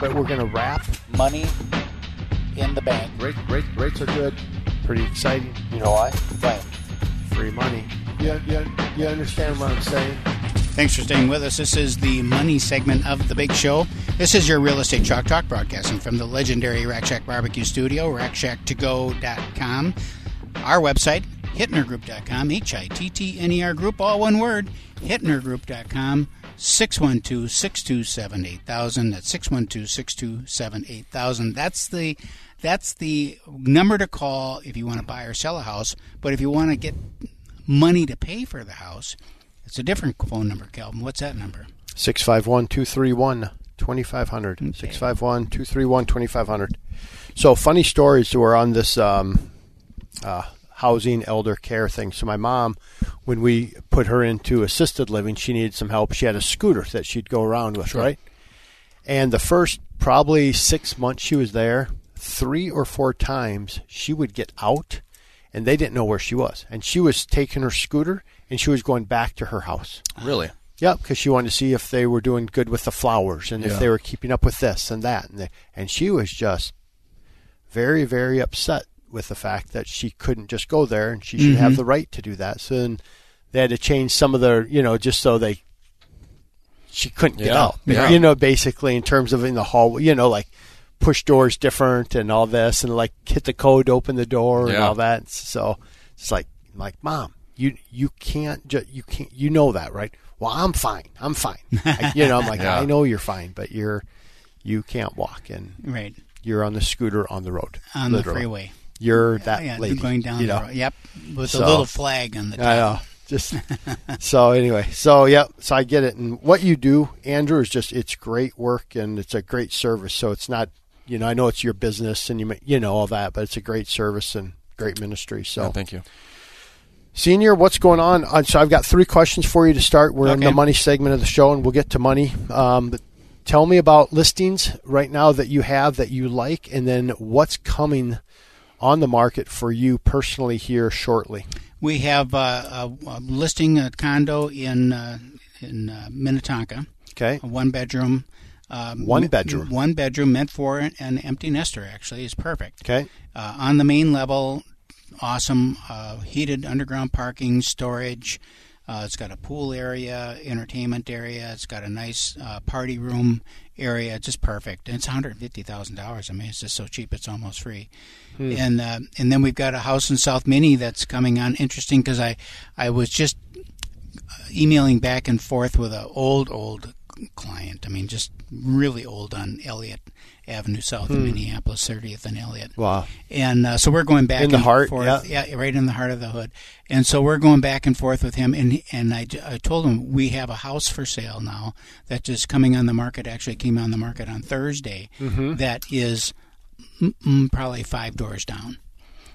But we're going to wrap Money in the bank. Rate, rate, rates are good. Pretty exciting. You know why? Right. Free money. You, you, you understand what I'm saying? Thanks for staying with us. This is the money segment of the big show. This is your real estate chalk talk broadcasting from the legendary Rack Shack Barbecue Studio, rackshacktogo.com. Our website, hittnergroup.com, H I T T N E R group, all one word, hittnergroup.com. 612 627 8000. That's 612 627 8000. That's the that's the number to call if you want to buy or sell a house. But if you want to get money to pay for the house, it's a different phone number, Calvin. What's that number? 651 231 2500. 651 231 2500. So, funny stories were on this um, uh, housing elder care thing. So, my mom, when we put her into assisted living, she needed some help. She had a scooter that she'd go around with, right? And the first probably six months she was there, three or four times she would get out and they didn't know where she was. And she was taking her scooter and she was going back to her house. Really? Yep, because she wanted to see if they were doing good with the flowers and if they were keeping up with this and that. And, they, and she was just very, very upset with the fact that she couldn't just go there and she should have mm-hmm. the right to do that. So then they had to change some of their, you know, just so they she couldn't get Yeah, out. yeah. You know, basically in terms of in the hallway, you know, like push doors different and all this and like hit the code to open the door and all that. So it's like, like, mom, you you can't ju- you can't you know that right? Well, I'm fine. I'm fine. I, you know, I'm like, Yeah. I know you're fine, but you're you can't walk and Right. you're on the scooter on the road On literally. the freeway. You're that yeah, lady going down You the know, road. Yep. With So- a little flag on the top. I know. Just so anyway, so yep. so I get it. And what you do, Andrew, is just it's great work and it's a great service. So it's not, you know, I know it's your business and you you know all that, but it's a great service and great ministry. So Yeah, thank you. Senior, what's going on? Uh, So I've got three questions for you to start. We're in the money segment of the show, and we'll get to money. Um, but tell me about listings right now that you have that you like, and then what's coming on the market for you personally here shortly. We have uh, a, a listing a condo in uh, in uh, Minnetonka, Okay. a one bedroom. Um, One bedroom. One bedroom meant for an, an empty nester. Actually, is perfect. Okay. Uh, on the main level, awesome uh, heated underground parking, storage. Uh, it's got a pool area, entertainment area. It's got a nice uh, party room area. Just perfect. And it's one hundred fifty thousand dollars. I mean, it's just so cheap. It's almost free. And uh, and then we've got a house in South Mini that's coming on. Interesting because I I was just emailing back and forth with an old old client. I mean, just really old on Elliott Avenue South in Minneapolis, 30th and Elliott. Wow. And uh, so we're going back In the and heart, forth, yeah. right in the heart of the hood. And so we're going back and forth with him. And and I, I told him we have a house for sale now that is coming on the market. Actually, came on the market on Thursday. Mm-hmm. that is mm, probably five doors down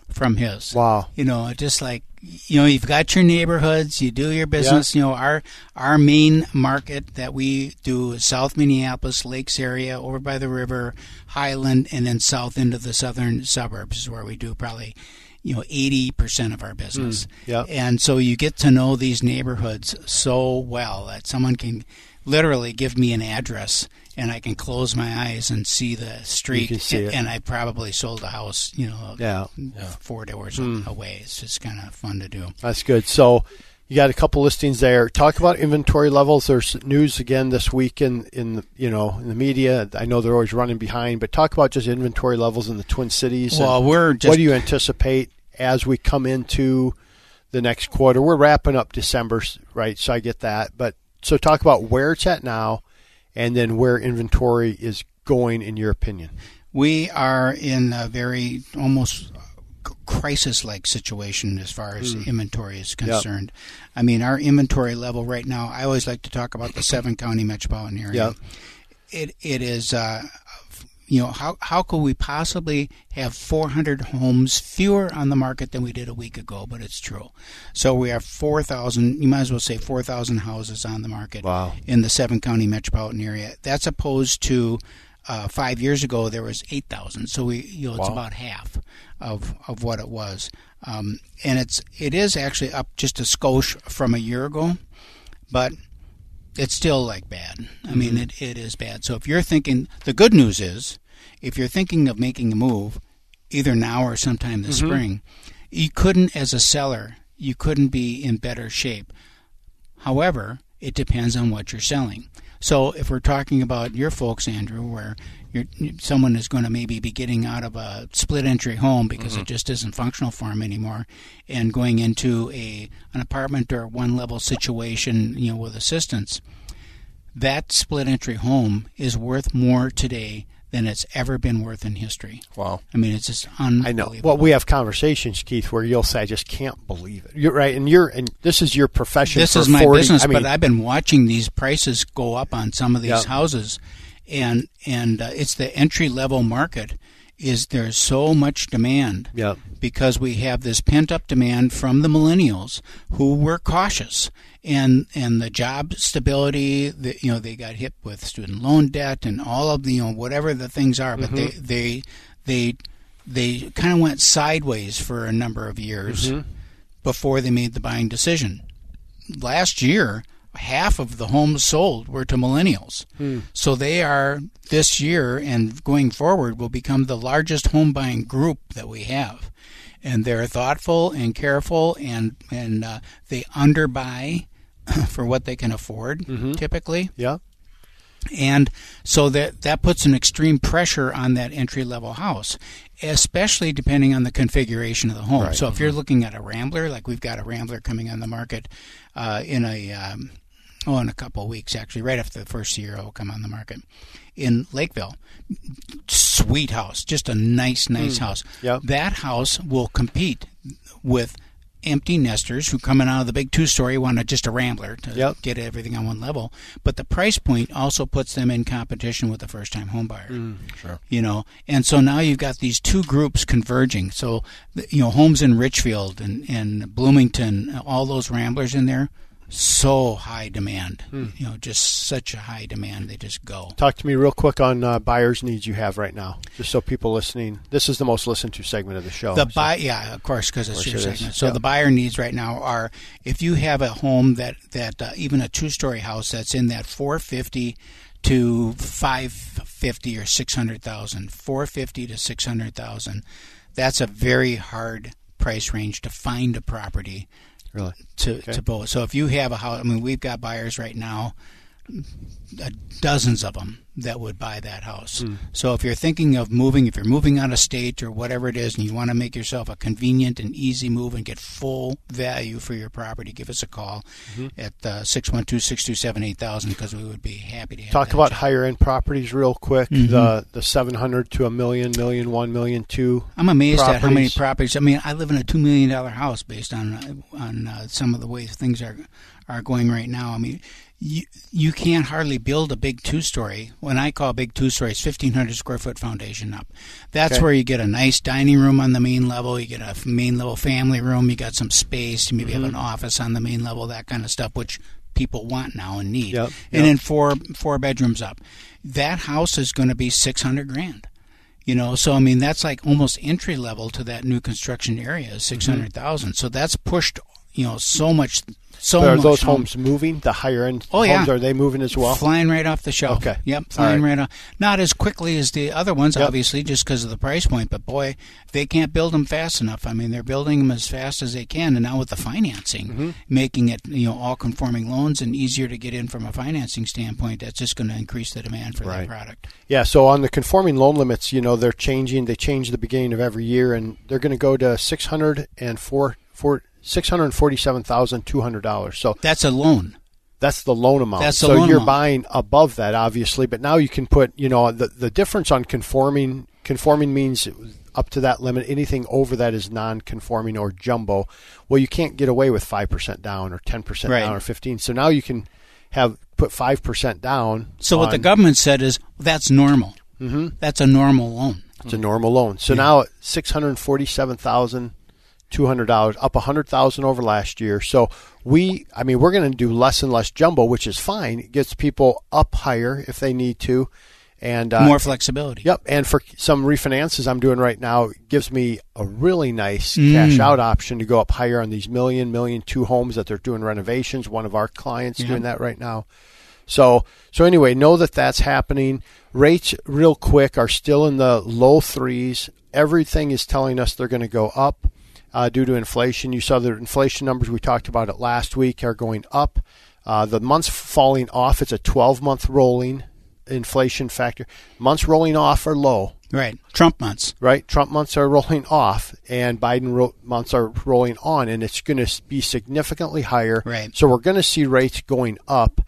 from his. Wow. You know, just like you know, you've got your neighborhoods, you do your business. You know, our our main market that we do is South Minneapolis, Lakes area, over by the river, Highland, and then south into the southern suburbs is where we do probably you know eighty percent of our business. Hmm. yeah. And so you get to know these neighborhoods so well that someone can literally give me an address and I can close my eyes and see the street can see it. and I probably sold a house, you know, Yeah. four doors hmm. away. It's just kind of fun to do. That's good. So you got a couple listings there. Talk about inventory levels. There's news again this week in in the, you know in the media. I know they're always running behind, but talk about just inventory levels in the Twin Cities. Well, we're just what do you anticipate as we come into the next quarter? We're wrapping up December, right? So I get that, but so talk about where it's at now, and then where inventory is going in your opinion. we are in a very almost crisis-like situation as far as inventory is concerned. I mean, our inventory level right now. I always like to talk about the seven county metropolitan area. Yep. it it is. Uh, you know how how could we possibly have 400 homes fewer on the market than we did a week ago? But it's true. So we have 4,000. You might as well say 4,000 houses on the market Wow. in the seven county metropolitan area. That's opposed to uh, five years ago there was 8,000. So we you know it's Wow. about half of of what it was. Um, and it's it is actually up just a skosh from a year ago, but it's still like bad. I mean, mm-hmm. it, it is bad. So if you're thinking, the good news is, if you're thinking of making a move, either now or sometime this mm-hmm. spring, you couldn't, as a seller, you couldn't be in better shape. However, it depends on what you're selling. So if we're talking about your folks, Andrew, where you're, someone is going to maybe be getting out of a split entry home because it mm-hmm. just isn't functional for them anymore, and going into a an apartment or one level situation, you know, with assistance, that split entry home is worth more today than it's ever been worth in history. Wow. I mean, it's just I unbelievable. know. Well, we have conversations, Keith, where you'll say, "I just can't believe it." You're right, and you're and this is your profession. this for is my 40 business, I mean, but I've been watching these prices go up on some of these Yeah. houses, and and uh, it's the entry level market. Is there's so much demand Yeah. because we have this pent up demand from the millennials who were cautious and and the job stability the, you know they got hit with student loan debt and all of the you know whatever the things are but they mm-hmm. they they they kind of went sideways for a number of years mm-hmm. before they made the buying decision. Last year, half of the homes sold were to millennials. So they are this year and going forward will become the largest home buying group that we have. And they're thoughtful and careful and and uh, they underbuy for what they can afford typically. Yeah, and so that that puts an extreme pressure on that entry level house especially depending on the configuration of the home. So if you're looking at a rambler like we've got a rambler coming on the market uh, in a um, oh in a couple of weeks actually right after the first year it'll come on the market in lakeville sweet house just a nice nice mm. house Yep. that house will compete with empty nesters who coming out of the big two story want a, just a rambler to Yep. get everything on one level but the price point also puts them in competition with the first time home buyer mm, Sure. you know and so now you've got these two groups converging so you know homes in richfield and, and bloomington all those ramblers in there so high demand you know just such a high demand they just go talk to me real quick on uh, buyers' needs you have right now, just so people listening. This is the most listened to segment of the show. The so- buy, yeah, of course, because it's your it is. segment. So Yeah. the buyer needs right now are if you have a home that that uh, even a two story house that's in that four fifty to five fifty or six hundred thousand, four fifty to six hundred thousand. That's a very hard price range to find a property really. to to both. So if you have a house, I mean, we've got buyers right now, dozens of them that would buy that house. So if you're thinking of moving, if you're moving out of state or whatever it is, and you want to make yourself a convenient and easy move and get full value for your property, give us a call at uh, six one two six two seven eight thousand because we would be happy to have Talk about job. higher end properties real quick. Mm-hmm. The the seven hundred to a million, million one, million two. I'm amazed at how many properties. properties. I mean, I live in a two million dollar house based on on uh, some of the ways things are are going right now. I mean, you you can't hardly build a big two story. When I call big two stories, fifteen hundred square foot foundation up. That's Okay. where you get a nice dining room on the main level. You get a main level family room. You got some space. You maybe have Mm-hmm. an office on the main level. That kind of stuff, which people want now and need. Yep, And then four four bedrooms up. That house is going to be six hundred grand. You know, so I mean that's like almost entry level to that new construction area, Mm-hmm. six hundred thousand. So that's pushed, you know, so much, so But are much. those home- homes moving? The higher end Oh, yeah. homes are they moving as well? flying right off the shelf. Okay. Yep, flying right. right off. Not as quickly as the other ones, Yep. obviously, just because of the price point. But boy, they can't build them fast enough. I mean, they're building them as fast as they can, and now with the financing, Mm-hmm. making it you know all conforming loans and easier to get in from a financing standpoint, that's just going to increase the demand for Right. that product. Yeah, so on the conforming loan limits, you know, they're changing. They change the beginning of every year, and they're going to go to six hundred and four four six hundred forty-seven thousand two hundred dollars. So That's a loan. that's the loan amount. That's the so loan you're amount. buying above that, obviously, but now you can put, you know, the the difference on conforming. Conforming means up to that limit. Anything over that is non-conforming or jumbo. Well, you can't get away with five percent down or ten percent Right. down or fifteen. So now you can have put five percent down. So what the government said is that's normal. Mm-hmm. That's a normal loan. It's a normal loan. So now six hundred forty-seven thousand two hundred dollars, up a hundred thousand over last year. So we, I mean, we're going to do less and less jumbo, which is fine. It gets people up higher if they need to, and uh, More flexibility. Yep, and for some refinances I'm doing right now, it gives me a really nice cash out option to go up higher on these million, million two homes that they're doing renovations. One of our clients doing that right now. So, so anyway, know that that's happening. Rates, real quick, are still in the low threes. Everything is telling us they're going to go up uh, due to inflation. You saw the inflation numbers we talked about it last week are going up. Uh, the months falling off. It's a 12 month rolling inflation factor. Months rolling off are low Right. Trump months. right? Trump months are rolling off, and Biden ro- months are rolling on, and it's going to be significantly higher. Right. So we're going to see rates going up,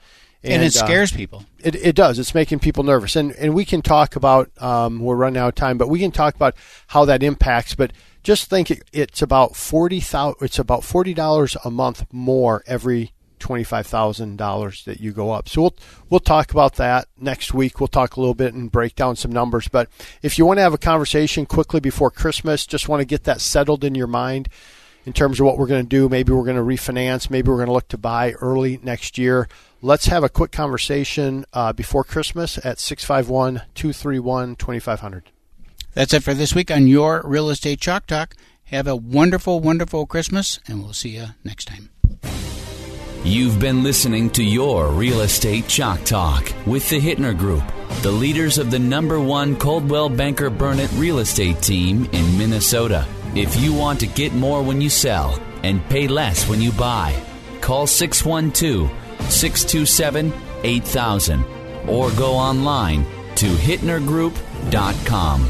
And, it uh, scares people. it, it does. It's making people nervous, and and we can talk about. Um, we're running out of time, but we can talk about how that impacts. But just think, it, it's about forty thousand. It's about forty dollars a month more every twenty five thousand dollars that you go up. So we'll we'll talk about that next week. We'll talk a little bit and break down some numbers. But if you want to have a conversation quickly before Christmas, just want to get that settled in your mind in terms of what we're going to do. Maybe we're going to refinance. Maybe we're going to look to buy early next year. Let's have a quick conversation uh, before Christmas at 651 231 2500. That's it for this week on your Real Estate Chalk Talk. Have a wonderful, wonderful Christmas, and we'll see you next time. You've been listening to your Real Estate Chalk Talk with the Hittner Group, the leaders of the number one Coldwell Banker Burnett real estate team in Minnesota. If you want to get more when you sell and pay less when you buy, call 612 627 8000 or go online to hittnergroup.com.